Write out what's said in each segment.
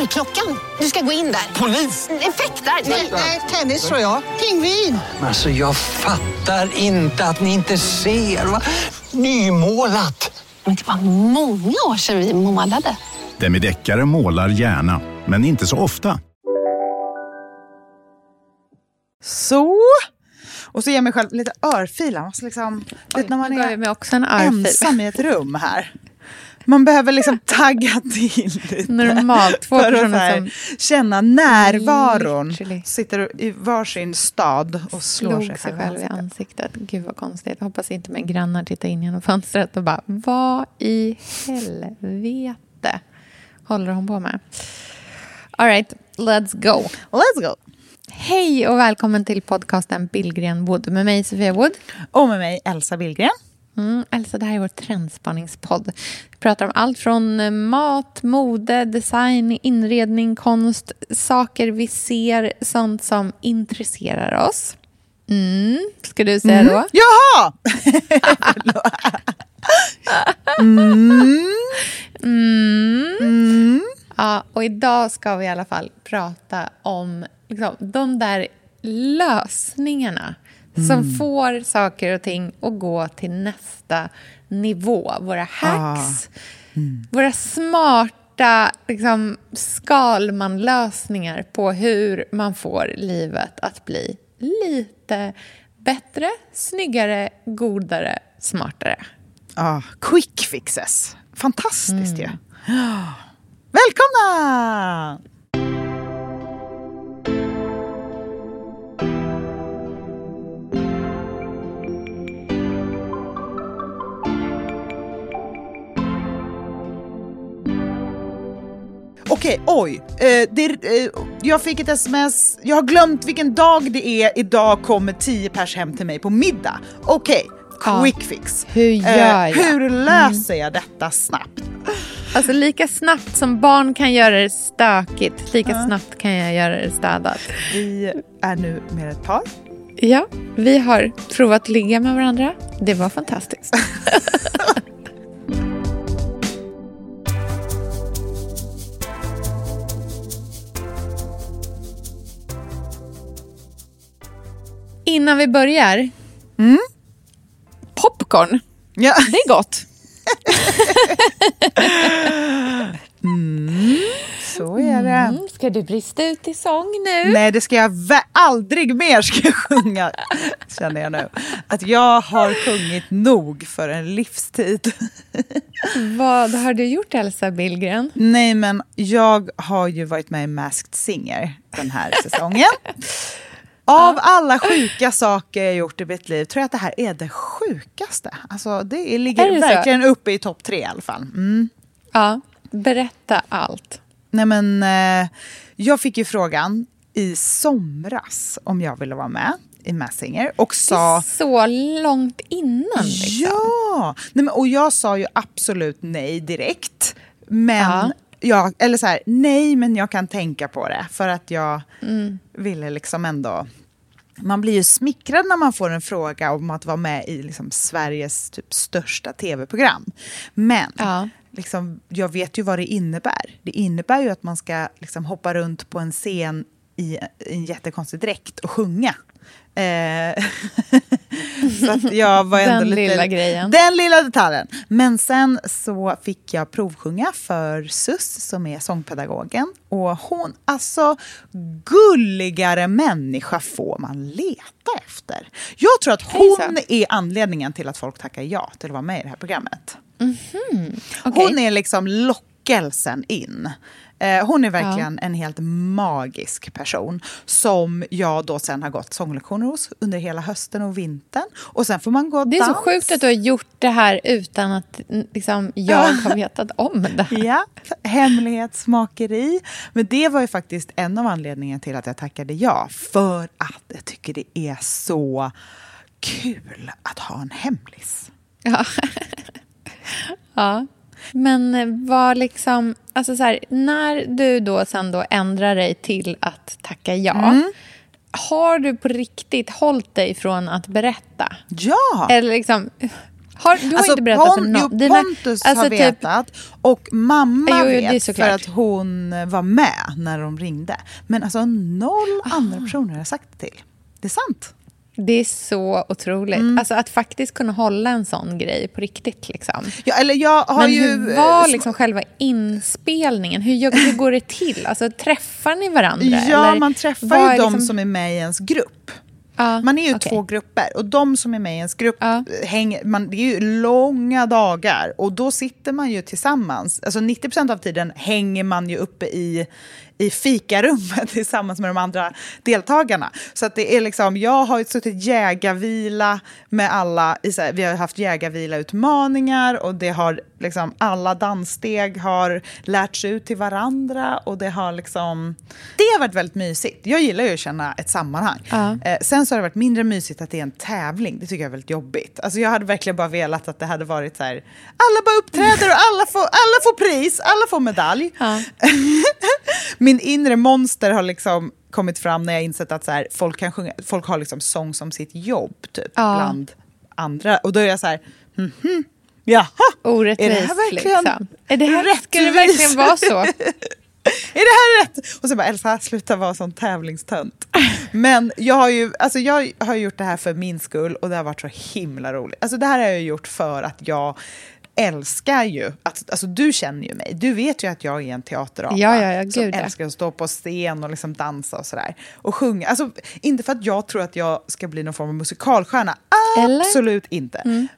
Dörrklockan. Du ska gå in där. Polis? Effektar? Nej, tennis tror jag. Pingvin. Alltså jag fattar inte att ni inte ser. Va? Nymålat! Men det var många år sedan vi målade. Demideckare målar gärna, men inte så ofta. Så. Och så ger jag mig själv lite örfilar. Måste liksom, vet, när man jag är mig också en örfil. ensam i ett rum här. Man behöver liksom tagga till lite. Normalt, två för personer här, som känna närvaron. Literally. Sitter i varsin stad och slår slog sig sig själv i ansiktet. Gud vad konstigt. Hoppas inte min grannar tittar in genom fönstret och bara vad i helvete håller hon på med? All right, let's go. Let's go! Hej och välkommen till podcasten Billgren Wood med mig Sofia Wood. Och med mig Elsa Billgren. Mm, Elsa, det här är vår trendspaningspodd. Vi pratar om allt från eh, mat, mode, design, inredning, konst, saker vi ser, sånt som intresserar oss. Mm, ska du säga då? Jaha! Ja, och idag ska vi i alla fall prata om liksom, de där lösningarna som får saker och ting att gå till nästa nivå. Våra hacks, våra smarta liksom, Skalman-lösningar på hur man får livet att bli lite bättre, snyggare, godare, smartare. Ah, quick fixes. Fantastiskt ju. Välkomna! Okej, oj. Eh, det, eh, jag fick ett sms. Jag har glömt vilken dag det är. Idag kommer 10 pers hem till mig på middag. Okej, Ja. quick fix. Hur gör jag? Hur löser jag detta snabbt? Alltså lika snabbt som barn kan göra det stökigt, lika snabbt kan jag göra det städat. Vi är nu med ett par. Ja, vi har provat att ligga med varandra. Det var fantastiskt. Innan vi börjar. Popcorn, Ja. det är gott. Så är det. Mm, ska du brista ut i sång nu? Nej, det ska jag aldrig mer ska jag sjunga, känner jag nu. Att jag har sjungit nog för en livstid. Vad har du gjort Elsa Billgren? Nej, men jag har ju varit med i Masked Singer den här säsongen. Av alla sjuka saker jag gjort i mitt liv tror jag att det här är det sjukaste. Alltså, det ligger Är det så? verkligen uppe i topp tre i alla fall. Mm. Ja, berätta allt. Nej, men, eh, jag fick ju frågan i somras om jag ville vara med i Masked Singer och sa... Så långt innan liksom. Ja! Nej, men, och jag sa ju absolut nej direkt. Men, Ja. jag, eller så här, nej men jag kan tänka på det. För att jag Mm. ville liksom ändå... Man blir ju smickrad när man får en fråga om att vara med i liksom Sveriges typ största tv-program. Men Ja. liksom, jag vet ju vad det innebär. Det innebär ju att man ska liksom, hoppa runt på en scen i, en jättekonstig dräkt och sjunga. Eh, så jag var ändå Den lite, lilla grejen. Den lilla detaljen. Men sen så fick jag provsjunga för Sus som är sångpedagogen. Och hon, alltså gulligare människa får man leta efter. Jag tror att hon är anledningen till att folk tackar ja till att vara med i det här programmet. Okej. Hon är liksom lockelsen in. Eh, hon är verkligen en helt magisk person som jag då sen har gått sånglektioner hos under hela hösten och vintern. Och sen får man gå Det är så dans. sjukt att du har gjort det här utan att liksom, jag har vetat om det. Ja, hemlighetsmakeri. Men det var ju faktiskt en av anledningarna till att jag tackade ja. För att jag tycker det är så kul att ha en hemlis. Ja. ja. Men eh, vad liksom, alltså så här, när du då sen då ändrar dig till att tacka ja, mm. har du på riktigt hållit dig från att berätta? Ja! Eller liksom, har, du har alltså, inte berättat Pon, för någon? Jo, Pontus alltså, har typ, vetat och mamma jo, vet för att hon var med när de ringde. Men alltså noll ah. andra personer har sagt det till. Det är sant. Det är så otroligt. Mm. Alltså att faktiskt kunna hålla en sån grej på riktigt. Liksom. Ja, eller jag har Men ju... hur var liksom själva inspelningen? Hur, hur går det till? Alltså, träffar ni varandra? Ja, eller man träffar ju de liksom... som är med i ens grupp. Ja, man är ju okay. två grupper och de som är med i ens grupp, ja. hänger, man, det är ju långa dagar och då sitter man ju tillsammans. Alltså 90% av tiden hänger man ju uppe i, i fikarummet tillsammans med de andra deltagarna. Så att det är liksom, jag har suttit jägarvila med alla, här, vi har haft jägarvila-utmaningar och det har liksom, alla danssteg har lärts ut till varandra och det har liksom, det har varit väldigt mysigt. Jag gillar ju att känna ett sammanhang. Uh. Eh, sen så har det varit mindre mysigt att det är en tävling, det tycker jag är väldigt jobbigt. Alltså jag hade verkligen bara velat att det hade varit så här, alla bara uppträder och alla får, alla får pris, alla får medalj. Uh. min inre monster har liksom kommit fram när jag insett att så här, folk, kan sjunga, folk har liksom sång som sitt jobb typ, ja. bland andra. Och då är jag så här, mm -hmm, jaha, Orättvist, är det här verkligen liksom. är det här, rättvist? Ska det verkligen vara så? är det här rätt? Och så bara, Elsa, sluta vara sån tävlingstönt. Men jag har ju alltså jag har gjort det här för min skull och det har varit så himla roligt. Alltså det här har jag gjort för att jag älskar ju, att, alltså du känner ju mig, du vet ju att jag är en teaterapa ja, ja, ja, som älskar att stå på scen och liksom dansa och sådär. Och sjunga, alltså inte för att jag tror att jag ska bli någon form av musikalstjärna, Eller? absolut inte. Mm.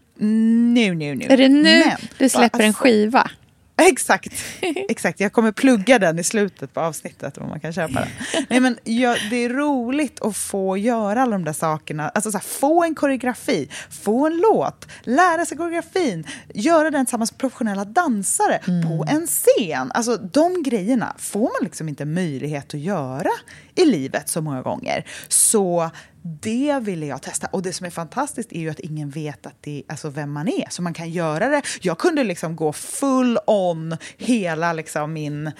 Nu, nu, nu. Är det nu Men, du släpper bara, en skiva? Exakt. Exakt. Jag kommer plugga den i slutet på avsnittet om man kan köpa den. Nej, men jag, det är roligt att få göra alla de där sakerna. Alltså så här, få en koreografi, få en låt, lära sig koreografin, göra den tillsammans med professionella dansare mm. på en scen. Alltså de grejerna får man liksom inte möjlighet att göra i livet så många gånger. Så det ville jag testa. Och det som är fantastiskt är ju att ingen vet att det, alltså vem man är. Så man kan göra det. Jag kunde liksom gå full on hela liksom min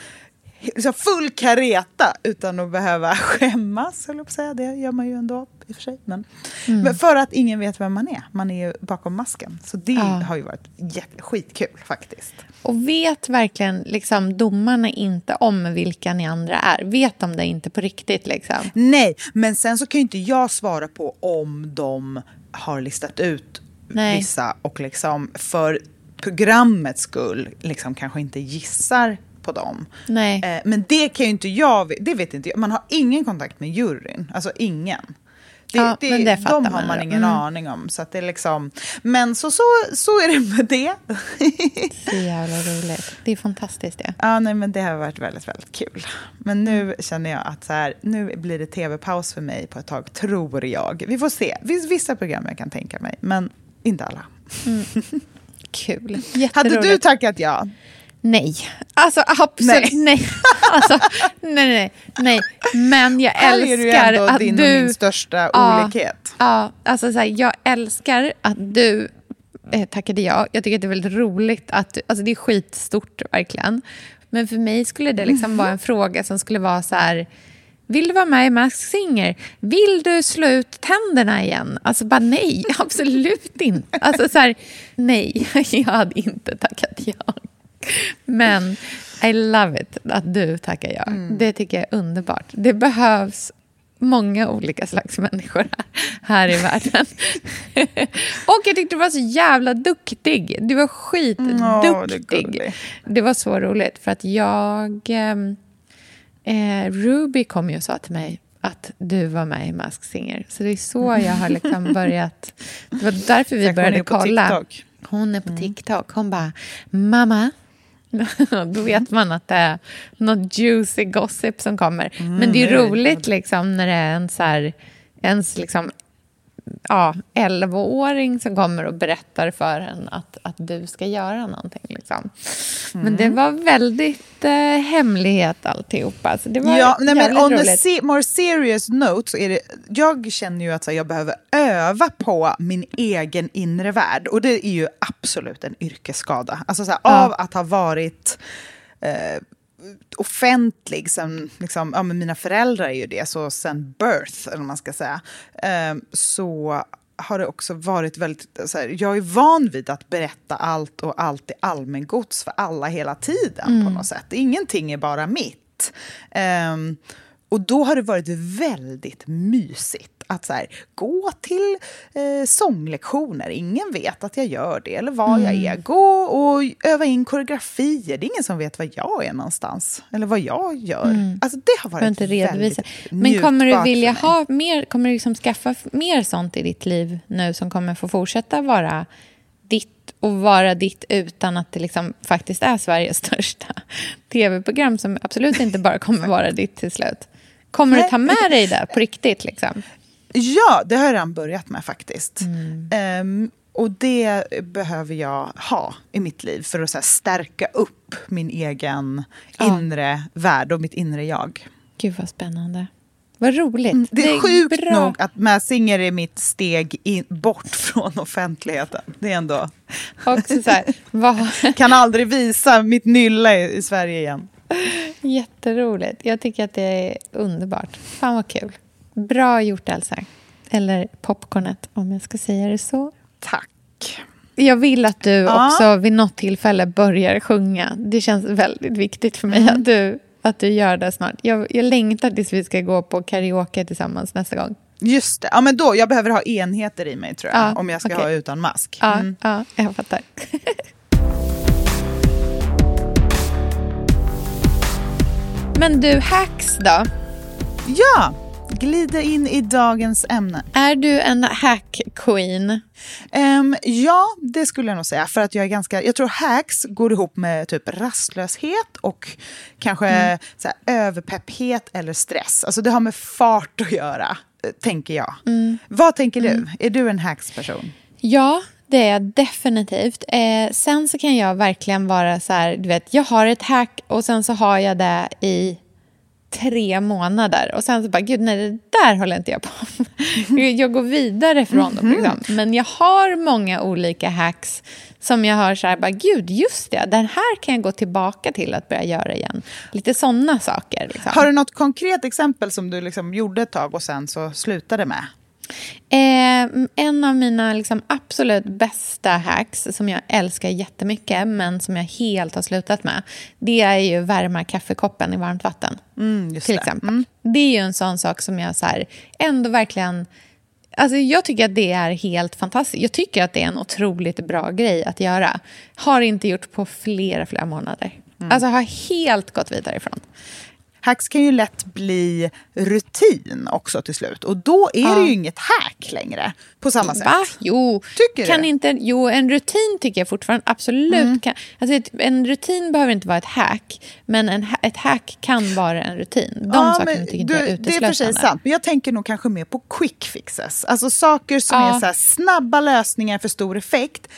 liksom full kareta utan att behöva skämmas, att säga. Det gör man ju ändå i och för sig. Men, mm. men, för att ingen vet vem man är. Man är ju bakom masken. Så det ja. har ju varit skitkul faktiskt. Och vet verkligen liksom, domarna inte om vilka ni andra är? Vet de det inte på riktigt? Liksom? Nej, men sen så kan ju inte jag svara på om de har listat ut Nej. vissa och liksom för programmets skull liksom kanske inte gissar på dem. Nej. Eh, men det kan ju inte jag, det vet inte jag. Man har ingen kontakt med juryn, alltså ingen. Det, ja, det, men det de har man ingen mm. aning om. Så det är liksom, men så, så, så är det med det. så jävla roligt. Det är fantastiskt. Ja. ja, nej, men det har varit väldigt, väldigt kul. Men nu mm. känner jag att så här, nu blir det tv-paus för mig på ett tag, tror jag. Vi får se. Det finns vissa program jag kan tänka mig, men inte alla. Mm. Kul. Hade du tackat ja? Nej. Alltså absolut nej. nej. Alltså, nej, nej, nej. Men jag Här älskar är du ändå att din du... och min största ja, olikhet. Ja, alltså så här, jag älskar att du eh, tackade ja. Jag tycker att det är väldigt roligt att alltså det är skitstort verkligen. Men för mig skulle det liksom vara en fråga som skulle vara så här vill du vara med i Mask Singer? Vill du slå ut tänderna igen? Alltså bara nej, absolut inte. Alltså så här, nej, jag hade inte tackat ja. Men I love it att du tackar ja. Mm. Det tycker jag är underbart. Det behövs många olika slags människor här, i världen. och jag tyckte du var så jävla duktig. Du var skitduktig. Mm, det, det, var så roligt, för att jag... Ehm, eh, Ruby kom ju och sa till mig att du var med i Mask Singer. Så det är så jag har liksom börjat... Det var därför vi började kolla. TikTok. Hon är på mm. TikTok. Hon bara, mamma, Då vet man att det är något juicy gossip som kommer. Mm, Men det är roligt liksom, när det är en så här, ens liksom, ja, 11-åring som kommer och berättar för en att, att du ska göra någonting. Liksom. Liksom. Men det var väldigt eh, hemlighet alltihopa. Så det var Ja, nej, men on roligt. se- more serious note så är det, jag känner ju att här, jag behöver öva på min egen inre värld. Och det är ju absolut en yrkesskada. Alltså så här, av att ha varit eh, offentlig sen, liksom, ja men mina föräldrar är ju det, så sen birth, eller vad man ska säga, eh, så har det också varit väldigt, så här, jag är van vid att berätta allt och allt är allmängods för alla hela tiden på något sätt. Ingenting är bara mitt. Ehm, och då har det varit väldigt mysigt att så här, gå till eh, sånglektioner. Ingen vet att jag gör det eller vad jag är. Gå och öva in koreografier. Det är ingen som vet var jag är någonstans eller vad jag gör. Alltså, det har varit inte redovisa. Men kommer du vilja ha mer, kommer du liksom skaffa mer sånt i ditt liv nu som kommer få fortsätta vara ditt och vara ditt utan att det liksom faktiskt är Sveriges största tv-program som absolut inte bara kommer vara ditt till slut. Kommer du ta med dig det på riktigt? Liksom? Ja, det har jag redan börjat med faktiskt. Mm. Ehm, och det behöver jag ha i mitt liv för att här, stärka upp min egen inre värld och mitt inre jag. Gud, vad spännande. Vad roligt. Mm, Det är sjukt bra. nog att Mäsinger är mitt steg in, bort från offentligheten. Det är ändå... Också så här, Kan aldrig visa mitt nylle i, i Sverige igen. jätteroligt. Jag tycker att det är underbart. Fan vad kul. Bra gjort, Elsa. Eller popcornet, om jag ska säga det så. Tack. Jag vill att du Ja. också vid något tillfälle börjar sjunga. Det känns väldigt viktigt för mig Mm. att, du, att du gör det snart. Jag, jag längtar tills vi ska gå på karaoke tillsammans nästa gång. Just det. Ja, men då, jag behöver ha enheter i mig tror jag, Ja, om jag ska okej. ha utan mask. Ja, Mm. ja jag fattar. Men du, hacks då? Ja, glida in i dagens ämne. Är du en hack-queen? Ehm, ja, det skulle jag nog säga. För att jag är ganska, jag tror hacks går ihop med typ rastlöshet och kanske Mm. här, överpepphet eller stress. Alltså det har med fart att göra, tänker jag. Mm. Vad tänker du? Är du en hacks-person? Ja, det är jag definitivt. Eh, sen så kan jag verkligen vara så här, du vet, jag har ett hack och sen så har jag det i tre månader och sen så bara, gud nej, det där håller inte jag på med. Jag går vidare från dem. Liksom. Men jag har många olika hacks som jag har så här, bara, gud just det, den här kan jag gå tillbaka till att börja göra igen. Lite sådana saker. Liksom. Har du något konkret exempel som du liksom gjorde ett tag och sen så slutade med? Eh, en av mina liksom, absolut bästa hacks som jag älskar jättemycket men som jag helt har slutat med det är ju värma kaffekoppen i varmt vatten. Mm, till det. exempel. Det är ju en sån sak som jag så här, ändå verkligen... Alltså jag tycker att det är helt fantastiskt. Jag tycker att det är en otroligt bra grej att göra. Har inte gjort på flera, flera månader. Mm. Alltså har helt gått vidare ifrån. Hacks kan ju lätt bli rutin också till slut. Och då är det ju inget hack längre på samma sätt. Va? Jo. Tycker kan du? Inte, jo, en rutin tycker jag fortfarande absolut Mm. kan... Alltså en rutin behöver inte vara ett hack, men en, ett hack kan vara en rutin. De Ja, sakerna men tycker inte jag är Det är för sig sant, men jag tänker nog kanske mer på quick fixes. Alltså saker som Ja. är så snabba lösningar för stor effekt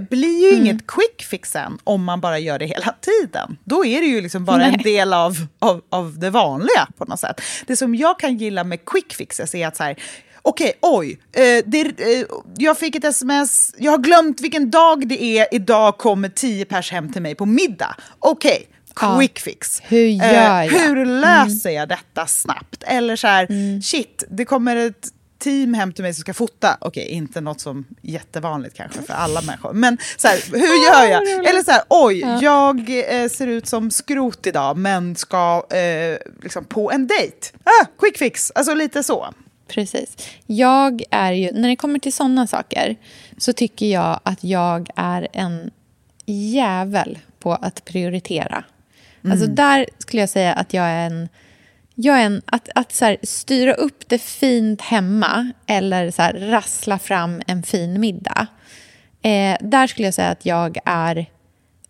blir ju Mm. inget quick fix sen om man bara gör det hela tiden. Då är det ju liksom bara en Nej. del av, av, av det vanliga på något sätt. Det som jag kan gilla med quick fixes är att så här, Okej, oj. Eh, det, eh, jag fick ett sms. Jag har glömt vilken dag det är. Idag kommer tio pers hem till mig på middag. Okej, Ja. quick fix. Eh, Hur gör jag? Mm. Hur löser jag detta snabbt? Eller så här, shit, det kommer ett team hem till mig som ska fota. Okej, inte något som jättevanligt kanske för alla människor. Men så här, hur gör jag? Eller så här, oj, jag eh, ser ut som skrot idag men ska eh, liksom på en dejt. Ah, quick fix, alltså lite så. Precis. Jag är ju, när det kommer till såna saker så tycker jag att jag är en jävel på att prioritera. Alltså där skulle jag säga att jag är en... Jag är en att att så här, styra upp det fint hemma eller så här, rassla fram en fin middag. Eh, där skulle jag säga att jag är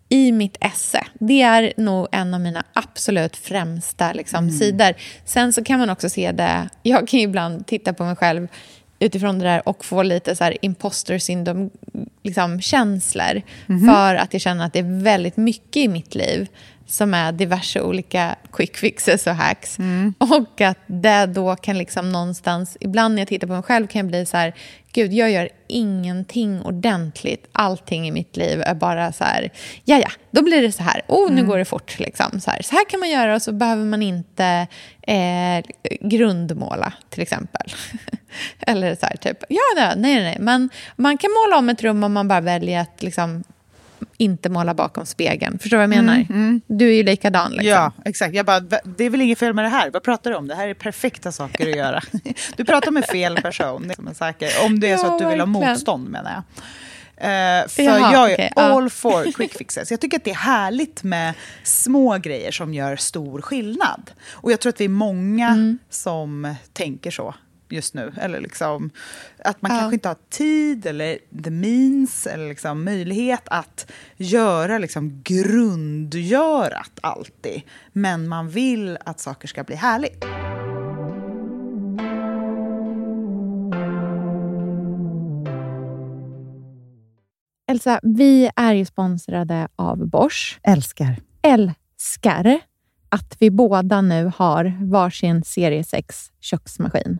i mitt esse. Det är nog en av mina absolut främsta liksom, sidor. Sen så kan man också se det... Jag kan ju ibland titta på mig själv utifrån det där och få lite så här imposter syndrom liksom, känslor för att jag känner att det är väldigt mycket i mitt liv som är diverse olika quick fixes och hacks. Och att det då kan liksom någonstans, ibland när jag tittar på mig själv kan jag bli så här, gud jag gör ingenting ordentligt. Allting i mitt liv är bara så här, ja ja, då blir det så här, oh nu går det fort. Liksom. Så, här, så här kan man göra och så behöver man inte eh, grundmåla till exempel. Eller så här, typ, ja nej, nej, nej, men man kan måla om ett rum om man bara väljer att liksom, inte måla bakom spegeln. Förstår du vad jag menar? Du är ju likadan. Liksom. Ja, exakt. Jag bara, "Va- det är väl inget fel med det här? Vad pratar du om? Det här är perfekta saker att göra. Du pratar med fel person, som är säker. Om det är så att du vill ha motstånd menar jag. Eh, för Jaha, jag är ja. all for quick fixes. Jag tycker att det är härligt med små grejer som gör stor skillnad. Och jag tror att vi är många Mm. som tänker så just nu. Eller liksom, att man Ja. kanske inte har tid eller the means eller liksom möjlighet att göra liksom grundgörat alltid. Men man vill att saker ska bli härligt. Elsa, vi är ju sponsrade av Bosch. Älskar. älskar att vi båda nu har varsin serie 6 köksmaskin.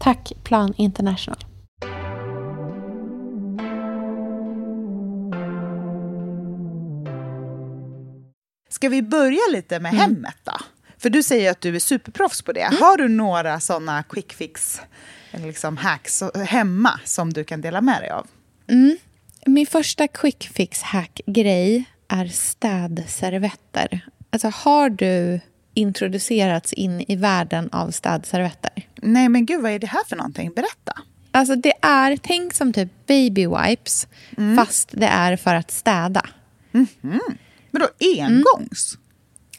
Tack Plan International. Ska vi börja lite med hemmet då? För du säger att du är superproffs på det. Har du några sådana quick fix liksom hacks hemma som du kan dela med dig av? Min första quick fix hack-grej är städservetter. Alltså, har du introducerats in i världen av städservetter? Nej men gud, vad är det här för någonting? Berätta. Alltså det är, tänk som typ baby wipes, fast det är för att städa. Men då engångs?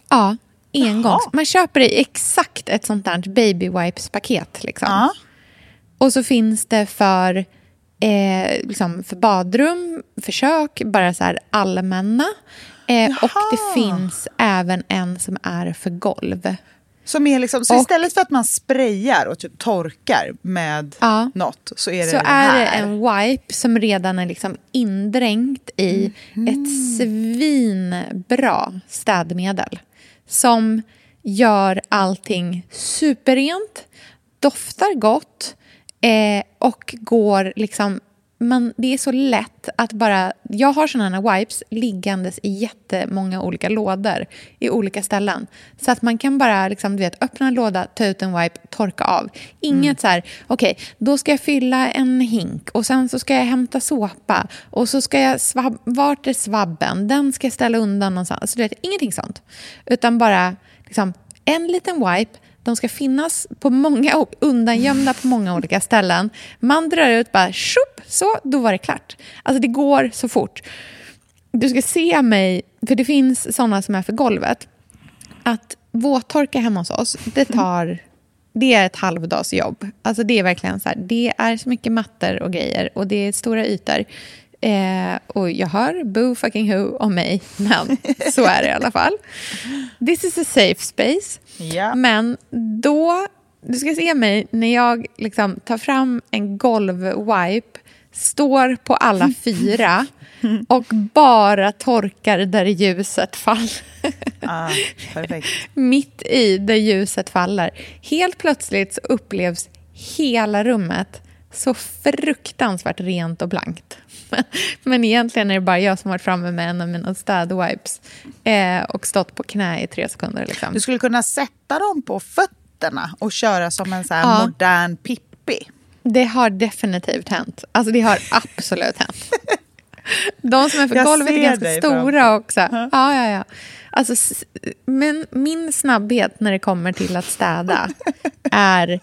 Ja, engångs. Jaha. Man köper i exakt ett sånt där baby wipes-paket. Liksom. Ja. Och så finns det för, eh, liksom för badrum, för kök, bara så allmänna. Eh, och det finns även en som är för golv. Som är liksom, så Och- istället för att man sprayar och typ torkar med Ja. något så är det så det är här. det en wipe som redan är liksom indränkt i ett svinbra städmedel. Som gör allting superrent, doftar gott eh, och går liksom... Man, det är så lätt att bara... Jag har såna här wipes liggandes i jättemånga olika lådor i olika ställen. Så att man kan bara liksom, du vet, öppna en låda, ta ut en wipe, torka av. Inget så här, okej, då ska jag fylla en hink och sen så ska jag hämta såpa och så ska jag svabb, vart är svabben? Den ska jag ställa undan någonstans. Alltså, du vet, ingenting sånt. Utan bara liksom, en liten wipe, de ska finnas på många, undangömda på många olika ställen. Man drar ut bara, tjopp, så, då var det klart. Alltså det går så fort. Du ska se mig, för det finns såna som är för golvet. Att våttorka hemma hos oss, det tar... Det är ett halvdagsjobb. Alltså det är verkligen så här, det är så mycket mattor och grejer och det är stora ytor. Eh, och jag hör boo fucking who om mig, men så är det i alla fall. This is a safe space. Ja. Men då, du ska se mig när jag liksom tar fram en golvwipe, står på alla fyra och bara torkar där ljuset faller. Ah, perfekt. Mitt i där ljuset faller. Helt plötsligt så upplevs hela rummet så fruktansvärt rent och blankt. Men egentligen är det bara jag som varit framme med en av mina städwipes eh, och stått på knä i tre sekunder. Liksom. Du skulle kunna sätta dem på fötterna och köra som en så Ja. modern Pippi. Det har definitivt hänt. Alltså det har absolut hänt. De som är för Jag golvet är ganska stora också. Ja, ja, ja. Alltså, men min snabbhet när det kommer till att städa är...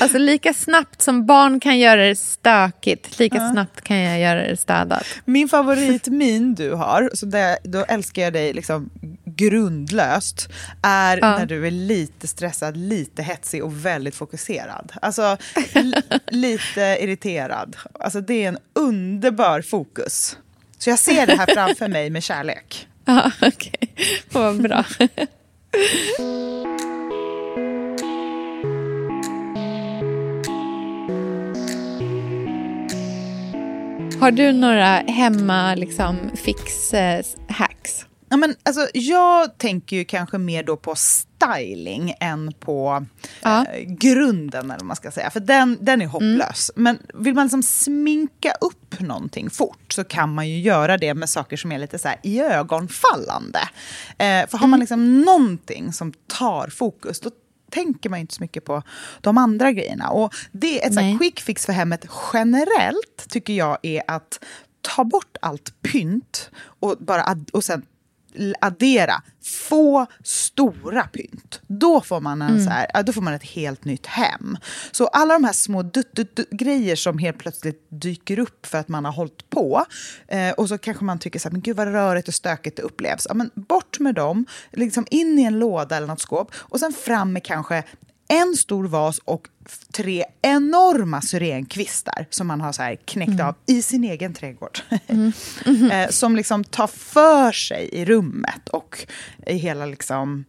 Alltså lika snabbt som barn kan göra det stökigt, lika snabbt kan jag göra det städat. Min favoritmin du har, så där, då älskar jag dig liksom grundlöst, är Ja. när du är lite stressad, lite hetsig och väldigt fokuserad. Alltså li- lite irriterad. Alltså det är en underbar fokus. Så jag ser det här framför mig med kärlek. Ja, okej. Vad bra. Har du några hemma liksom, fix eh, hacks? Ja, men, alltså, jag tänker ju kanske mer då på styling än på Ja. eh, grunden, eller vad man ska säga. För den, den är hopplös. Men vill man liksom sminka upp någonting fort så kan man ju göra det med saker som är lite så här iögonfallande. Eh, för har man liksom någonting som tar fokus, då tänker man inte så mycket på de andra grejerna. Och det är ett så quick fix för hemmet generellt, tycker jag, är att ta bort allt pynt och, bara och sen addera få stora pynt. Då får man, en så här, då får man ett helt nytt hem. Så alla de här små dutt, dutt, dutt, grejer som helt plötsligt dyker upp för att man har hållit på eh, och så kanske man tycker så här, men gud vad rörigt och stökigt det upplevs. Ja, men bort med dem, liksom in i en låda eller något skåp och sen fram med kanske en stor vas och tre enorma syrenkvistar som man har så här knäckt av i sin egen trädgård. eh, som liksom tar för sig i rummet och i hela liksom,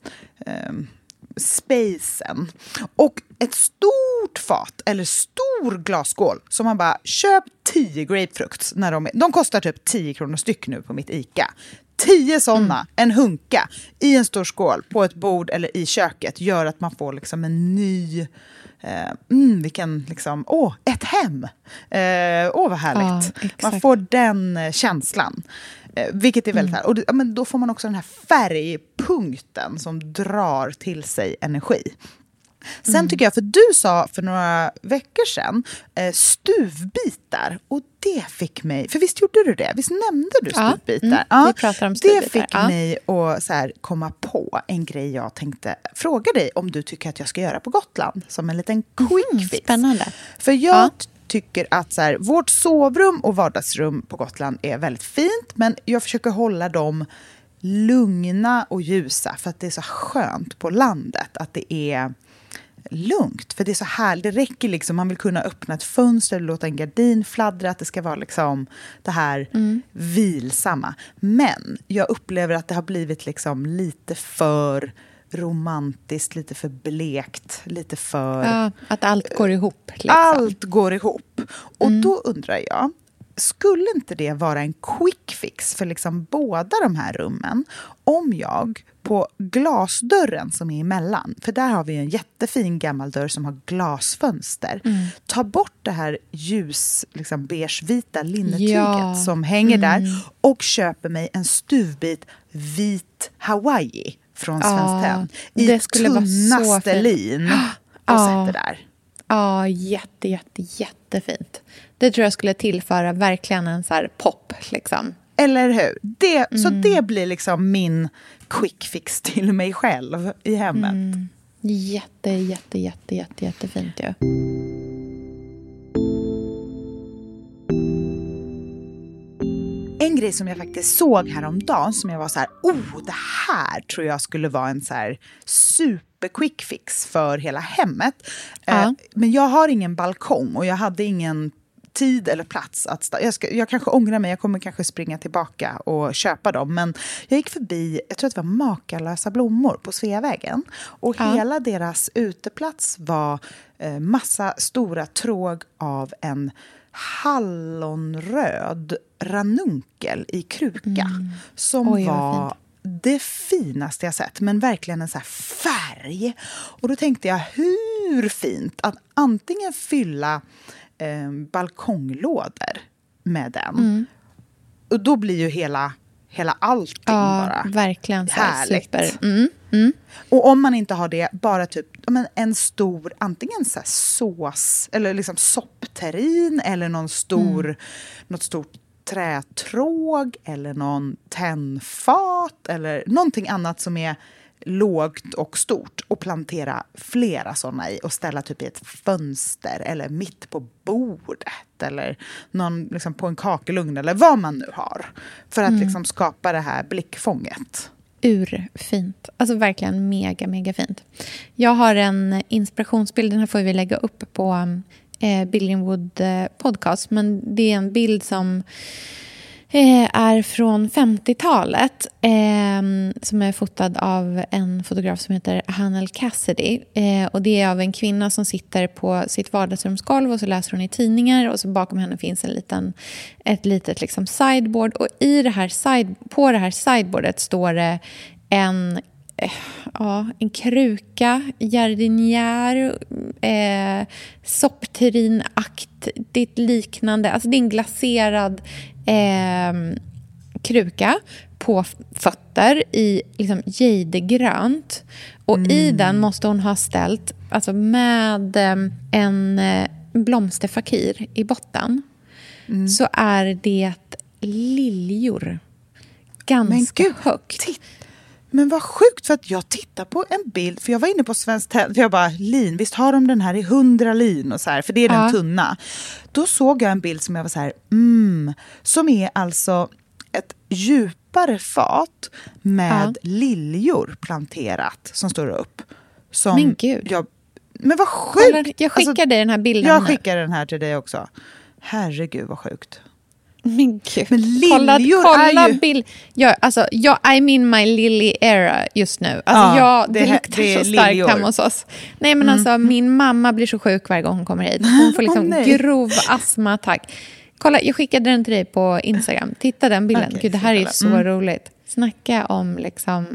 ehm, spacen. Och ett stort fat eller stor glasskål som man bara köp 10 grapefrukt. När de, är, de kostar typ 10 kronor styck nu på mitt Ica. 10 såna, en hunka, i en stor skål på ett bord eller i köket gör att man får liksom en ny... Eh, mm, vilken liksom... Åh, ett hem! Eh, åh, vad härligt. Ja, man får den eh, känslan. Eh, vilket är väldigt härligt. Och det, ja, men då får man också den här färgpunkten som drar till sig energi. Sen tycker jag, för du sa för några veckor sedan eh, stuvbitar. Och det fick mig... För visst gjorde du det? Visst nämnde du Ja, stuvbitar? mm, vi pratar om Det stuvbitar, fick ja. mig att så här, komma på en grej jag tänkte fråga dig om du tycker att jag ska göra på Gotland. Som en liten quick fix. spännande. För jag Ja. tycker att så här, vårt sovrum och vardagsrum på Gotland är väldigt fint. Men jag försöker hålla dem lugna och ljusa. För att det är så skönt på landet att det är lugnt. För det är så här, det räcker liksom, man vill kunna öppna ett fönster, låta en gardin fladdra, att det ska vara liksom det här vilsamma. Men jag upplever att det har blivit liksom lite för romantiskt, lite för blekt, lite för... Ja, att allt går ihop. Liksom. Allt går ihop. Och då undrar jag, skulle inte det vara en quick fix för liksom båda de här rummen om jag på glasdörren som är emellan, för där har vi en jättefin gammal dörr som har glasfönster, tar bort det här ljus, liksom beigevita linnetyget Ja. som hänger där och köper mig en stuvbit vit Hawaii från Svenskt Tenn i så tunnaste lin och Ja. sätter där. Ja, jätte, jätte, jättefint. Det tror jag skulle tillföra verkligen en så pop. Liksom. Eller hur? Det, Så Mm. det blir liksom min quick fix till mig själv i hemmet. Mm. Jätte, jätte, jätte, jätte, jättefint ju. En grej som jag faktiskt såg häromdagen som jag var så här, oh, det här tror jag skulle vara en så här super quick fix för hela hemmet. Ja. Eh, men jag har ingen balkong och jag hade ingen tid eller plats att jag, ska, jag kanske ångrar mig, jag kommer kanske springa tillbaka och köpa dem. Men jag gick förbi, jag tror att det var Makalösa blommor på Sveavägen. Och Ja. hela deras uteplats var eh, massa stora tråg av en hallonröd ranunkel i kruka. Som Mm. Oj, vad var det finaste jag sett, men verkligen en så här färg. Och då tänkte jag, hur fint att antingen fylla eh, balkonglådor med den. Och då blir ju hela, hela allting Ja, bara. verkligen. Så här, Härligt. Mm, mm. Och om man inte har det, bara typ en stor, antingen så sås, eller liksom soppterrin, eller någon stor, Mm. något stort trätråg, eller någon tändfat, eller någonting annat som är lågt och stort och plantera flera sådana i och ställa typ i ett fönster eller mitt på bordet eller någon, liksom på en kakelugn eller vad man nu har för att Mm. liksom skapa det här blickfånget. Urfint. Alltså verkligen mega, mega fint. Jag har en inspirationsbild, den här får vi lägga upp på eh, Billingwood eh, podcast. Men det är en bild som Eh, är från 50-talet eh, som är fotad av en fotograf som heter Hannel Cassidy. Eh, och det är av en kvinna som sitter på sitt vardagsrumsgolv och så läser hon i tidningar och så bakom henne finns en liten, ett litet liksom sideboard och i det här side, på det här sideboardet står det en eh, Ja, en kruka, jardinjär, eh, soppterrinaktigt liknande. Alltså det är en glaserad eh, kruka på fötter i liksom jadegrönt. Och i den måste hon ha ställt, alltså med eh, en eh, blomsterfakir i botten, så är det liljor. Ganska gud, högt. titt- Men vad sjukt, för att jag tittar på en bild, för jag var inne på Svenskt Tenn, jag bara, lin, visst har de den här i 100 lin och så här, för det är den Ja. tunna. Då såg jag en bild som jag var så här, mm, som är alltså ett djupare fat med liljor planterat som står upp. Som Men gud. Jag, men vad sjukt! Jag skickar dig den här bilden Jag skickar den här till dig också. Herregud vad sjukt. Men gud. Men kolla liljor kolla är ju- bild. Jag, alltså, jag, I'm in my lily era just nu. Alltså, Ja, jag, det, luktar det så starkt liljor. Mm. hemma hos oss. Nej, men alltså, min mamma blir så sjuk varje gång hon kommer hit. Hon får liksom nej. grov astmaattack. Kolla, jag skickade den till dig på Instagram. Titta den bilden. Okej, Gud, det här är så kolla. Mm. roligt. Snacka om liksom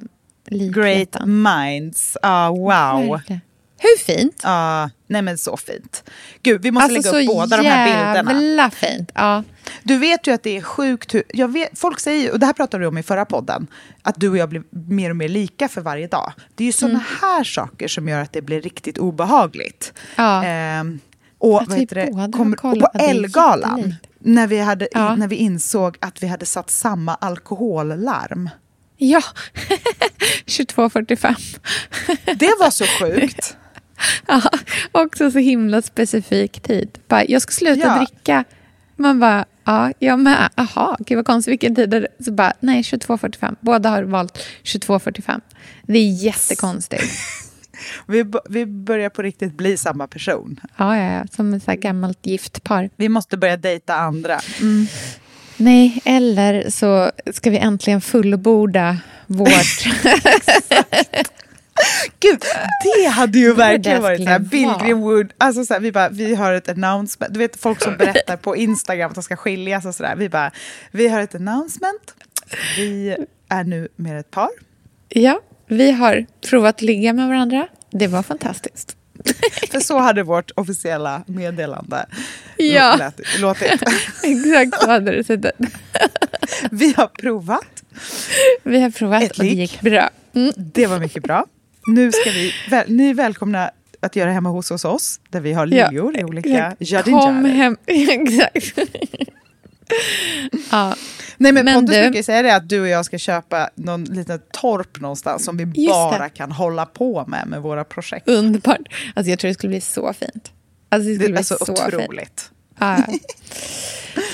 Great likheten. minds. Ah, wow. Verkligen. Hur fint? Ja, nej men så fint. Gud, vi måste Alltså lägga upp båda de här bilderna. jävla fint. Ja. Du vet ju att det är sjukt hur... Jag vet, folk säger och det här pratade vi om i förra podden, att du och jag blir mer och mer lika för varje dag. Det är ju sådana här saker som gör att det blir riktigt obehagligt. Ja. Ehm, och, Att vad heter det, kommer- och på Elgalan, när vi, hade, Ja. när vi insåg att vi hade satt samma alkohollarm. Ja, 22.45. Det var så sjukt. Ja, också så himla specifik tid. Bara, jag ska sluta Ja. dricka. Man bara, ja, jag med. Jaha, gud vad konstigt. Vilken tid är det? Så bara, nej, 22.45. Båda har valt 22.45. Det är jättekonstigt. Vi, vi börjar på riktigt bli samma person. Ja, ja, ja. Som ett så gammalt gift par. Vi måste börja dejta andra. Nej, eller så ska vi äntligen fullborda vårt... Gud, det hade ju verkligen varit så här skulle vara. Pilgrim Wood. Alltså så här, vi bara, vi har ett announcement. Du vet folk som berättar på Instagram att de ska skiljas och sådär. Vi bara, vi har ett announcement. Vi är nu med ett par. ja, vi har provat att ligga med varandra. Det var fantastiskt. För så hade vårt officiella meddelande Ja. låtit. låtit. Exakt så hade det sett ut. Vi har provat. Vi har provat Ett och det gick bra. Mm. Det var mycket bra. Nu ska vi, väl, ni är välkomna att göra hemma hos hos oss, där vi har liljor i olika exakt. Kom hem. Exakt. ja. Nej men, Men Pontus du- brukar säga det att du och jag ska köpa någon liten torp någonstans som vi Just bara det. kan hålla på med med våra projekt. Underbart. Alltså, jag tror det skulle bli så fint. Alltså, det skulle Det bli är så otroligt. Ja, ja.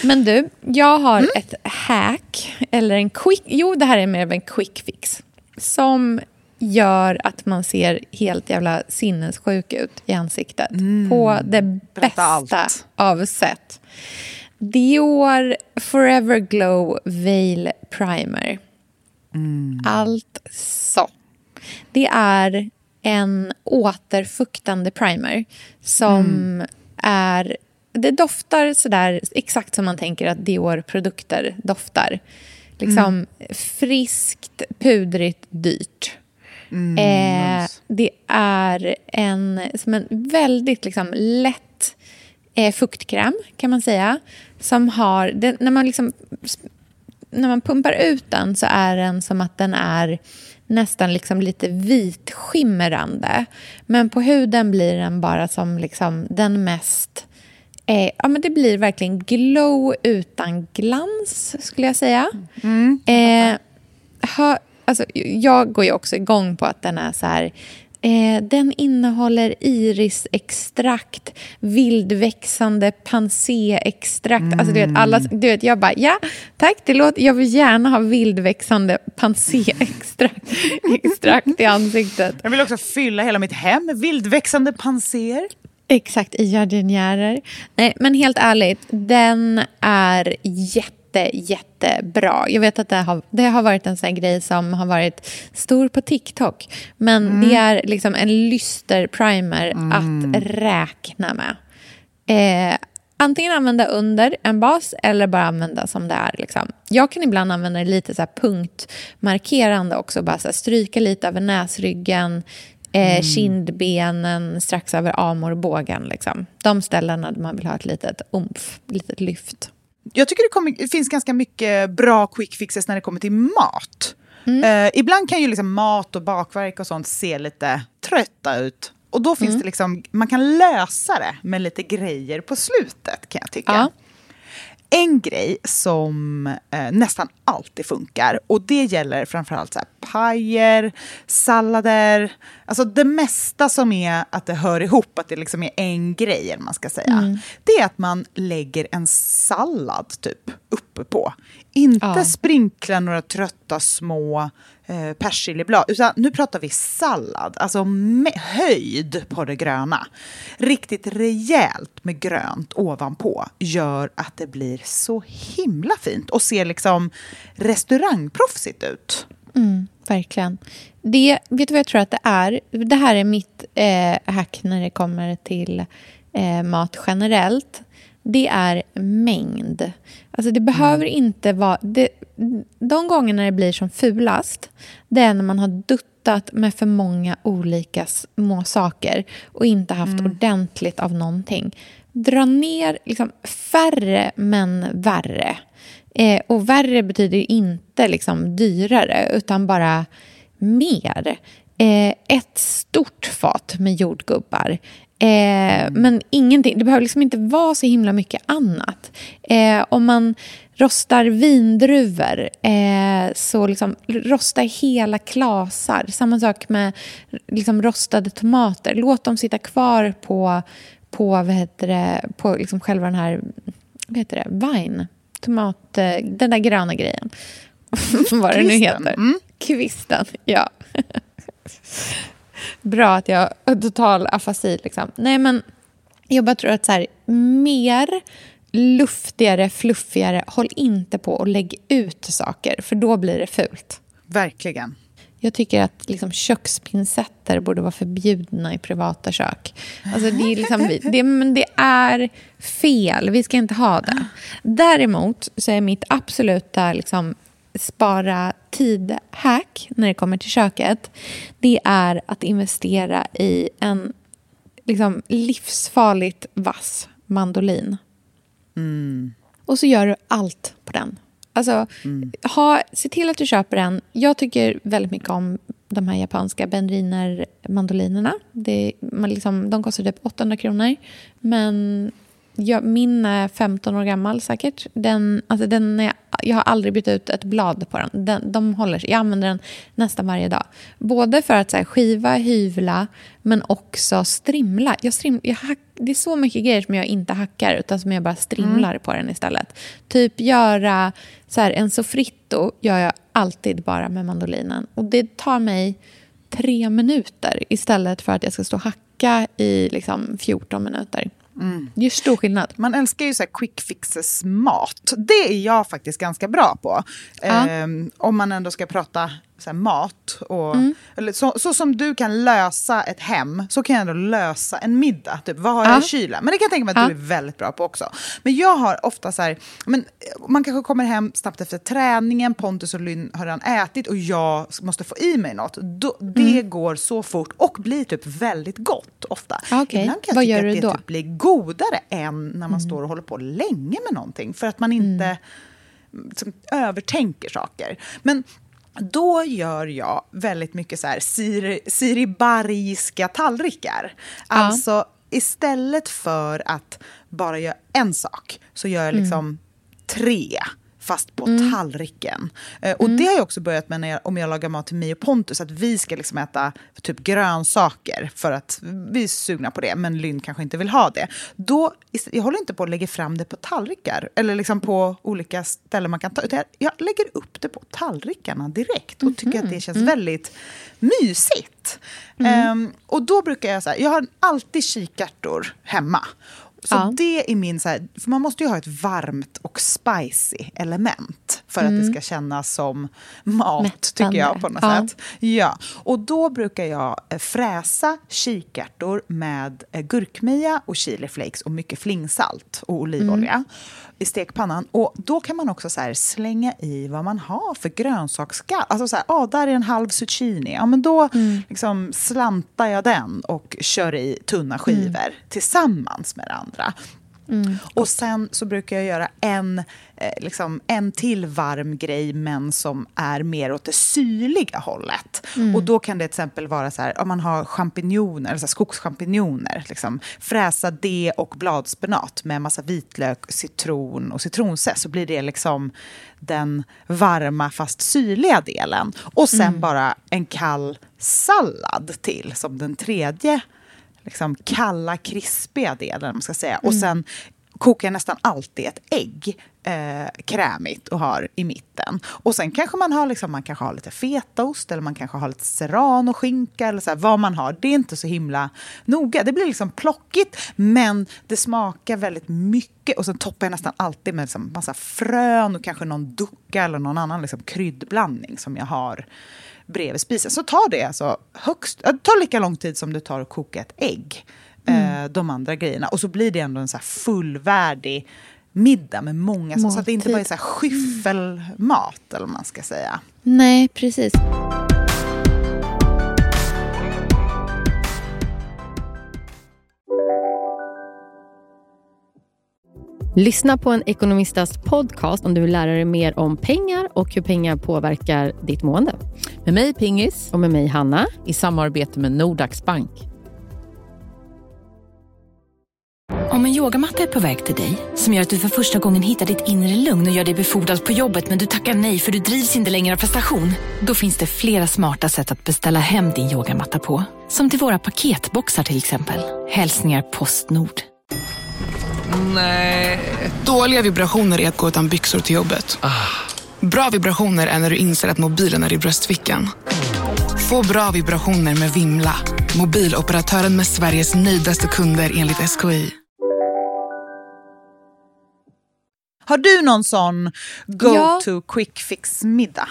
Men du, jag har Mm. ett hack, eller en quick... Jo, det här är mer av en quick fix. Som gör att man ser helt jävla sinnessjuk ut i ansiktet. På det Mm. Bästa allt. av sätt. Dior Forever Glow Veil Primer. Alltså. Det är en återfuktande primer som är... Det doftar sådär exakt som man tänker att Dior-produkter doftar. Liksom friskt, pudrigt, dyrt. Eh, det är en, som en väldigt liksom, lätt eh, fuktkräm, kan man säga. Som har... Det, när man liksom när man pumpar ut den så är den som att den är nästan liksom lite vitskimrande. Men på huden blir den bara som liksom den mest... Eh, ja, men det blir verkligen glow utan glans, skulle jag säga. Mm. Eh, ha, alltså, jag går ju också igång på att den är så här... Eh, den innehåller irisextrakt, vildväxande panséextrakt. Mm. Alltså, du vet, alla, du vet, jag bara, ja, tack, det låter, jag vill gärna ha vildväxande panséextrakt extrakt i ansiktet. Jag vill också fylla hela mitt hem med vildväxande panséer. Exakt, i jardinjärer. Nej, men helt ärligt, den är jätte jätte, jättebra. Jag vet att det har, det har varit en sån grej som har varit stor på TikTok. Men mm. det är liksom en lyster primer mm. att räkna med. Eh, antingen använda under en bas eller bara använda som det är. Liksom. Jag kan ibland använda det lite så här punktmarkerande också. Bara så stryka lite över näsryggen, eh, mm. kindbenen, strax över armbågen. Liksom. De ställena där man vill ha ett litet umf, litet lyft jag tycker det, kommer, det, finns ganska mycket bra quick fixes när det kommer till mat. Mm. Uh, ibland kan ju liksom mat och bakverk och sånt se lite trötta ut. Och då finns mm. det liksom, man kan lösa det med lite grejer på slutet kan jag tycka. Ja en grej som eh, nästan alltid funkar och det gäller framförallt så här, pajer, sallader, alltså det mesta som är att det hör ihop, att det liksom är en grej, eller man ska säga. Mm. Det är att man lägger en sallad typ uppe på. Inte ja. sprinkla några trötta små eh, persiljeblad, utan nu pratar vi sallad, alltså höjd på det gröna. Riktigt rejält med grönt ovanpå gör att det blir så himla fint och ser liksom restaurangproffsigt ut. Mm, verkligen. Det, vet du vad jag tror att det är? Det här är mitt eh, hack när det kommer till eh, mat generellt det är mängd. Alltså det behöver mm. inte vara... Det, de gångerna det blir som fulast, det är när man har duttat med för många olika små saker och inte haft mm. ordentligt av någonting. Dra ner liksom, färre, men värre. Eh, och värre betyder inte liksom, dyrare, utan bara mer. Eh, ett stort fat med jordgubbar. Eh, men ingenting, det behöver liksom inte vara så himla mycket annat. Eh, om man rostar vindruvor, eh, så liksom rosta hela klasar. Samma sak med liksom rostade tomater. Låt dem sitta kvar på, på, vad heter det, på liksom själva den här vad heter det, vine. Tomat, eh, den där gröna grejen. vad det nu heter. Mm. Kvisten, ja. Bra att jag har total afasi. Liksom. Nej, men jag bara tror att så här, mer luftigare, fluffigare, håll inte på och lägg ut saker, för då blir det fult. Verkligen. Jag tycker att liksom, kökspincetter borde vara förbjudna i privata kök. Alltså, det, är liksom, det, men det är fel. Vi ska inte ha det. Däremot så är mitt absoluta liksom, spara tid-hack när det kommer till köket det är att investera i en liksom, livsfarligt vass mandolin. Mm. Och så gör du allt på den. Alltså, mm. ha, se till att du köper en. Jag tycker väldigt mycket om de här japanska Benriner mandolinerna. Det, man liksom, de kostar typ 800 kronor. Men jag, min är 15 år gammal säkert. Den, alltså den är, jag har aldrig bytt ut ett blad på den. den de håller sig. Jag använder den nästan varje dag. Både för att så här, skiva, hyvla, men också strimla. Jag strim, jag hack, det är så mycket grejer som jag inte hackar, utan som jag bara strimlar mm. på den istället. Typ göra så här, en soffritto gör jag alltid bara med mandolinen. Och det tar mig tre minuter istället för att jag ska stå och hacka i liksom, 14 minuter. Mm. Det är stor skillnad. Man älskar ju så quick fixes mat. Det är jag faktiskt ganska bra på. Ja. Eh, om man ändå ska prata så här, mat. Och, mm. eller så, så, som du kan lösa ett hem, så kan jag ändå lösa en middag. Typ, vad har jag i kylen? Men det kan jag tänka mig att ja. du är väldigt bra på också. Men jag har ofta så här, men, man kanske kommer hem snabbt efter träningen, Pontus och Lynn har redan ätit och jag måste få i mig något. Då, det mm. går så fort och blir typ väldigt gott ofta. Okay. Ibland kan jag vad tycka att det typ blir godare än när man mm. står och håller på länge med någonting. För att man inte... Liksom övertänker saker. Men då gör jag väldigt mycket så här siri, siribariska tallrikar. Alltså istället för att bara göra en sak så gör jag liksom tre fast på Mm. tallriken. Eh, och det har jag också börjat med när jag, om jag lagar mat till mig och Pontus, att vi ska liksom äta typ grönsaker för att vi är sugna på det, men Lynn kanske inte vill ha det. Då, jag håller inte på att lägga fram det på tallrikar eller liksom på olika ställen man kan ta, utan jag, lägger upp det på tallrikarna direkt och tycker att det känns väldigt mysigt. Ehm, och då brukar jag, så här, jag har alltid kikärtor hemma. Så Ja. det är min... Så här, för man måste ju ha ett varmt och spicy element för att det ska kännas som mat, Mättande. tycker jag. på något Ja. sätt. Ja. Och då brukar jag eh, fräsa kikärtor med eh, gurkmeja och chiliflakes och mycket flingsalt och olivolja i stekpannan. Och då kan man också så slänga i vad man har för grönsaksskal. Alltså så här, ah, där är en halv zucchini. Ja, men då liksom slantar jag den och kör i tunna skivor tillsammans med det andra. Och sen så brukar jag göra en, eh, liksom, en till varm grej men som är mer åt det syrliga hållet. Och då kan det till exempel vara så här, om man har champinjoner, så skogschampinjoner, liksom, fräsa det och bladspenat med massa vitlök, citron och citronzest så blir det liksom den varma fast syrliga delen. Och sen bara en kall sallad till som den tredje liksom kalla, krispiga delen. Man ska säga. Och sen kokar jag nästan alltid ett ägg eh, krämigt och har i mitten. Och sen kanske man har, liksom, man kanske har lite fetaost eller man kanske har lite serranoskinka eller så här, vad man har. Det är inte så himla noga. Det blir liksom plockigt men det smakar väldigt mycket. Och sen toppar jag nästan alltid med liksom massa frön och kanske någon ducka eller någon annan liksom kryddblandning som jag har bredvid spisen. Så tar det alltså högst, det tar lika lång tid som det tar att koka ett ägg. Eh, de andra grejerna. Och så blir det ändå en så fullvärdig middag med många. Så att det inte bara är så här skyffelmat eller vad man ska säga. Nej, precis. Lyssna på en ekonomistas podcast om du vill lära dig mer om pengar och hur pengar påverkar ditt mående. Med mig Pingis Och med mig Hanna. i samarbete med Nordax Bank. Om en yogamatta är på väg till dig, som gör att du för första gången hittar ditt inre lugn och gör dig befordrad på jobbet men du tackar nej för du drivs inte längre av prestation. Då finns det flera smarta sätt att beställa hem din yogamatta på. Som till våra paketboxar till exempel. Hälsningar Postnord. Dåliga vibrationer är att gå utan byxor till jobbet. Bra vibrationer är när du inser att mobilen är i bröstfickan. Få bra vibrationer med Vimla. Mobiloperatören med Sveriges nöjdaste kunder enligt SKI. Har du någon sån go Ja. to quick fix-middag?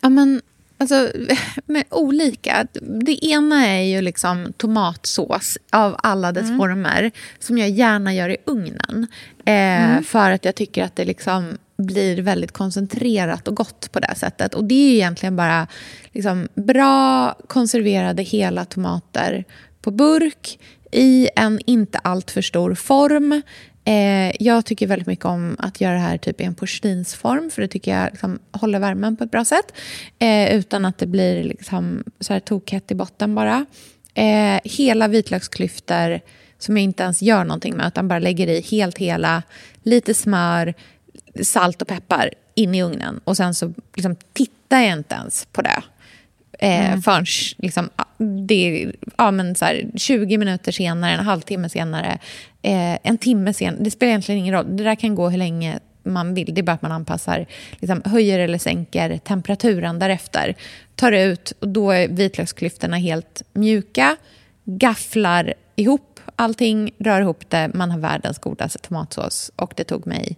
Ja, men alltså, med olika. Det ena är ju liksom tomatsås av alla dess former som jag gärna gör i ugnen. Eh, För att jag tycker att det liksom blir väldigt koncentrerat och gott på det sättet. Och det är egentligen bara liksom bra konserverade hela tomater på burk i en inte alltför stor form. Eh, jag tycker väldigt mycket om att göra det här typ i en porslinsform för det tycker jag liksom håller värmen på ett bra sätt. Eh, utan att det blir liksom så här tokhett i botten bara. Eh, hela vitlöksklyftor som jag inte ens gör någonting med utan bara lägger i helt hela, lite smör, salt och peppar in i ugnen. Och sen så liksom tittar jag inte ens på det. Eh, Mm. Förrän liksom, det är, ja, men så här, 20 minuter senare, en halvtimme senare, eh, en timme senare. Det spelar egentligen ingen roll. Det där kan gå hur länge man vill. Det är bara att man anpassar, liksom, höjer eller sänker temperaturen därefter. Tar ut och då är vitlöksklyftorna helt mjuka. Gafflar ihop allting, rör ihop det. Man har världens godaste tomatsås. Och det tog mig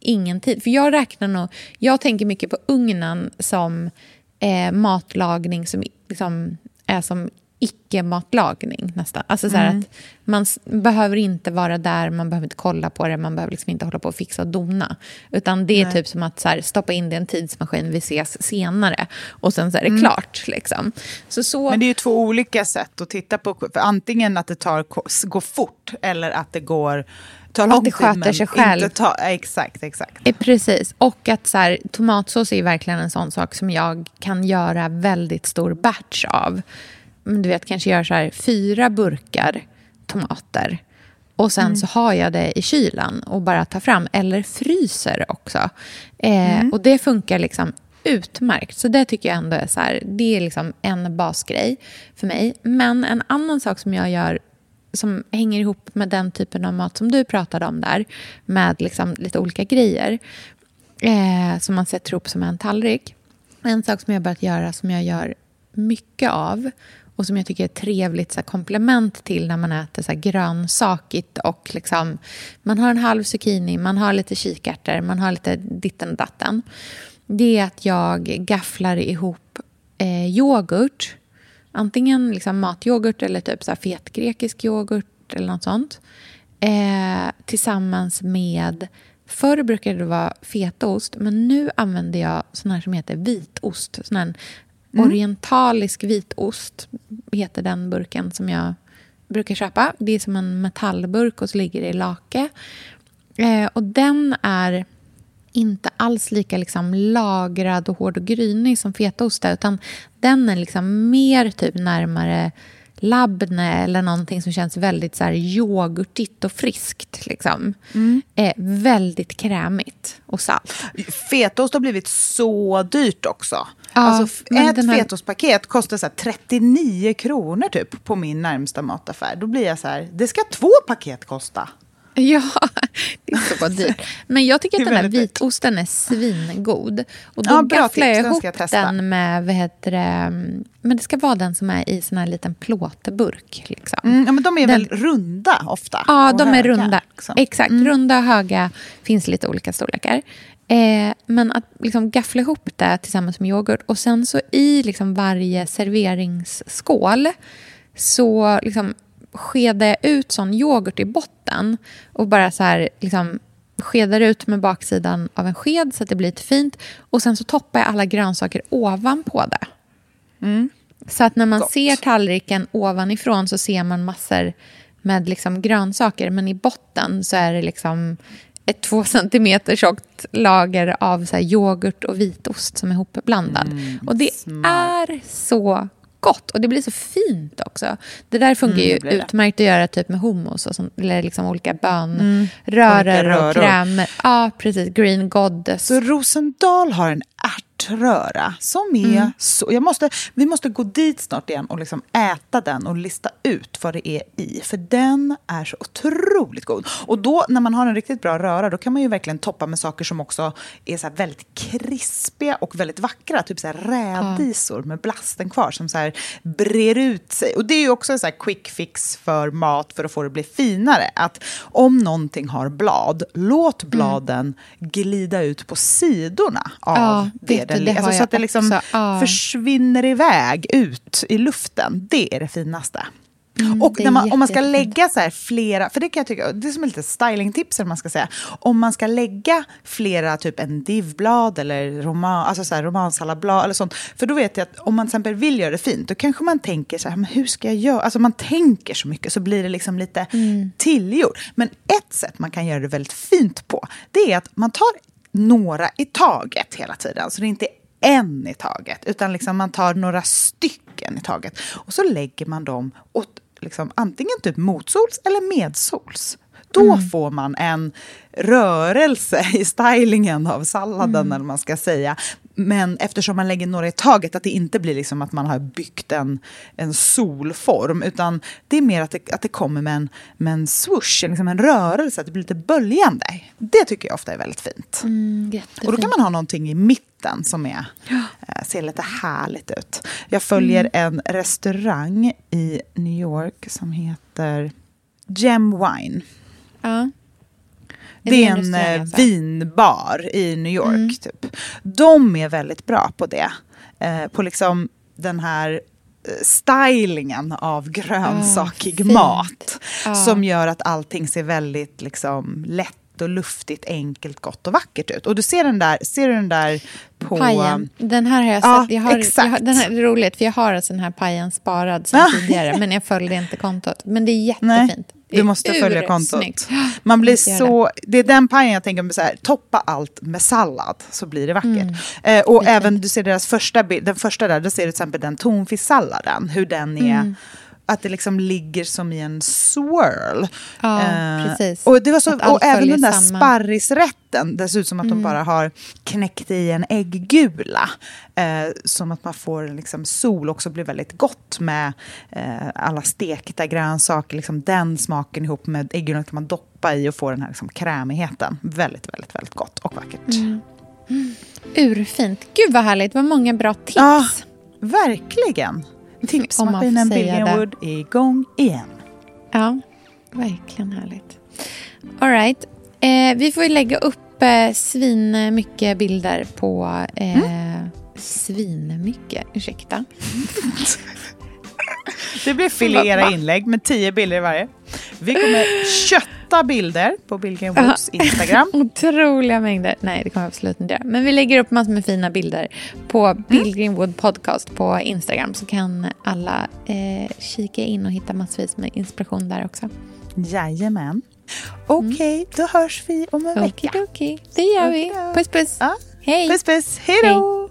ingen tid. För jag räknar nog... Jag tänker mycket på ugnen som eh, matlagning som liksom är som icke-matlagning nästan. Alltså så här att man behöver inte vara där, man behöver inte kolla på det, man behöver liksom inte hålla på och fixa och dona. Utan det är typ som att så här, stoppa in det i en tidsmaskin, vi ses senare. Och sen så är det klart. Liksom. Så, så, Men det är ju två olika sätt att titta på. Antingen att det tar, går fort eller att det går tar att det sköter sig själv. Ta, exakt, exakt. Eh, Precis. Och att så här, tomatsås är verkligen en sån sak som jag kan göra väldigt stor batch av. Du vet, kanske gör så här fyra burkar tomater. Och sen så har jag det i kylen och bara tar fram. Eller fryser också. Eh, Och det funkar liksom utmärkt. Så det tycker jag ändå är så här, det är liksom en basgrej för mig. Men en annan sak som jag gör som hänger ihop med den typen av mat som du pratade om där, med liksom lite olika grejer eh, som man sätter ihop som en tallrik. En sak som jag har börjat göra, som jag gör mycket av och som jag tycker är ett trevligt så här, komplement till när man äter så här, grönsakigt och liksom, man har en halv zucchini, man har lite kikärtor, man har lite ditten och datten. Det är att jag gafflar ihop eh, yoghurt antingen liksom matyoghurt eller typ så fet grekisk yoghurt eller något sånt. Eh, tillsammans med, förr brukade det vara fetaost, men nu använder jag sån här som heter vitost. Sån här orientalisk vitost heter den burken som jag brukar köpa. Det är som en metallburk och så ligger det i lake. Eh, och den är inte alls lika liksom lagrad och hård och grynig som fetaost är, utan den är liksom mer typ närmare labne eller någonting som känns väldigt så här yoghurtigt och friskt. Liksom. Eh, väldigt krämigt och salt. Fetaost har blivit så dyrt också. Ja, alltså, ett här- fetaostpaket kostar så här 39 kronor typ på min närmsta mataffär. Då blir jag så här, det ska två paket kosta. Ja, det är så dyrt. Men jag tycker att är den här vitosten är svingod. Och då Ja, gafflar jag. Den ihop testa. den med, vad heter det, men det ska vara den som är i sån här liten plåtburk. Liksom. Mm, ja, men de är Den- väl runda ofta? Ja, de är höga, runda. liksom. Exakt, runda och höga. finns lite olika storlekar. Eh, men att liksom gaffla ihop det tillsammans med yoghurt och sen så i liksom varje serveringsskål så liksom skedar jag ut sån yoghurt i botten och bara så här liksom skedar ut med baksidan av en sked så att det blir lite fint. Och sen så toppar jag alla grönsaker ovanpå det. Så att när man Gott. ser tallriken ovanifrån så ser man massor med liksom grönsaker. Men i botten så är det liksom ett två centimeter tjockt lager av så här yoghurt och vitost som är ihopblandad. och det är så gott. Och det blir så fint också. Det där funkar ju blir det. utmärkt att göra typ med hummus och sånt, eller liksom olika bönröror röror. och krämer. Ja, precis. Green Goddess. Så Rosendal har en ärtröra som är Mm. så... Jag måste, vi måste gå dit snart igen och liksom äta den och lista ut vad det är i. För den är så otroligt god. Och då, när man har en riktigt bra röra, då kan man ju verkligen toppa med saker som också är så väldigt krispiga och väldigt vackra. Typ så här rädisor med blasten kvar som så här brer ut sig. Och det är ju också en så quick fix för mat för att få det att bli finare. Att om någonting har blad, låt bladen glida ut på sidorna av Ja, det. du, den det alltså, så att det liksom också. Ja. försvinner iväg ut i luften. Det är det finaste. och Mm, är när man, om man ska lägga så flera, för det kan jag tycka, det är som ett litet stylingtips eller man ska säga. Om man ska lägga flera, typ en divblad eller roman, alltså så här romansallablad eller sånt. För då vet jag att om man till exempel vill göra det fint, då kanske man tänker så här, men hur ska jag göra? Alltså man tänker så mycket så blir det liksom lite tillgjort. Men ett sätt man kan göra det väldigt fint på, det är att man tar några i taget hela tiden. Så det är inte en i taget, utan liksom man tar några stycken i taget. Och så lägger man dem åt liksom, antingen typ motsols eller medsols. Då får man en rörelse i stylingen av salladen, eller vad man ska säga. Men eftersom man lägger några i taget, att det inte blir liksom att man har byggt en, en solform, utan det är mer att det, att det kommer med en, med en swoosh, liksom en rörelse, att det blir lite böljande. Det tycker jag ofta är väldigt fint. Mm, Och då kan man ha någonting i mitten som är, eh, ser lite härligt ut. Jag följer en restaurang i New York som heter Gem Wine. Ja. Det är en eh, vinbar i New York. Typ. De är väldigt bra på det. Eh, på liksom den här eh, stylingen av grönsakig fint. mat. Ja. Som gör att allting ser väldigt liksom, lätt och luftigt, enkelt, gott och vackert ut. Och du ser den där, ser du den där på... Pajen. Den här har jag Ja, sett. Jag har, exakt. Jag har, den här, det är roligt, för jag har alltså den här pajen sparad Ja. tidigare, men jag följde inte kontot. Men det är Nej. Du måste följa kontot. Man blir så, det är den pajen jag tänker så här, toppa allt med sallad så blir det vackert. Mm. Eh, och även du ser deras första bild, den första där, då ser du till exempel den tonfisksalladen, hur den är, Mm. Att det liksom ligger som i en swirl. Ja, Eh, precis. Och, det var så, och även den där samma. sparrisrätten, det ser ut som att Mm. de bara har knäckt i en ägggula. Eh, som att man får liksom sol också blir väldigt gott med eh, alla stekta grönsaker. Liksom den smaken ihop med äggulan kan man doppa i och få den här liksom krämigheten. Väldigt, väldigt, väldigt gott och vackert. Mm. Urfint. Gud vad härligt. Vad många bra tips. Ja, verkligen. Tipsmaskinen Om man får säga Billgren det. Wood är igång igen. Ja, verkligen härligt. All right. Eh, vi får ju lägga upp eh, svin mycket bilder på... Eh, Svin mycket, ursäkta. Det blir filera inlägg med tio bilder i varje. Vi kommer kötta bilder på Billgren Woods Instagram. Otroliga mängder. Nej, det kommer jag absolut inte göra. Men vi lägger upp massor med fina bilder på Bill Greenwood Podcast på Instagram. Så kan alla eh, kika in och hitta massvis med inspiration där också. Jajamän. Okej, då hörs vi om en vecka. Okej, det gör vi. Puss, puss. Hej. Puss, puss. Hej då.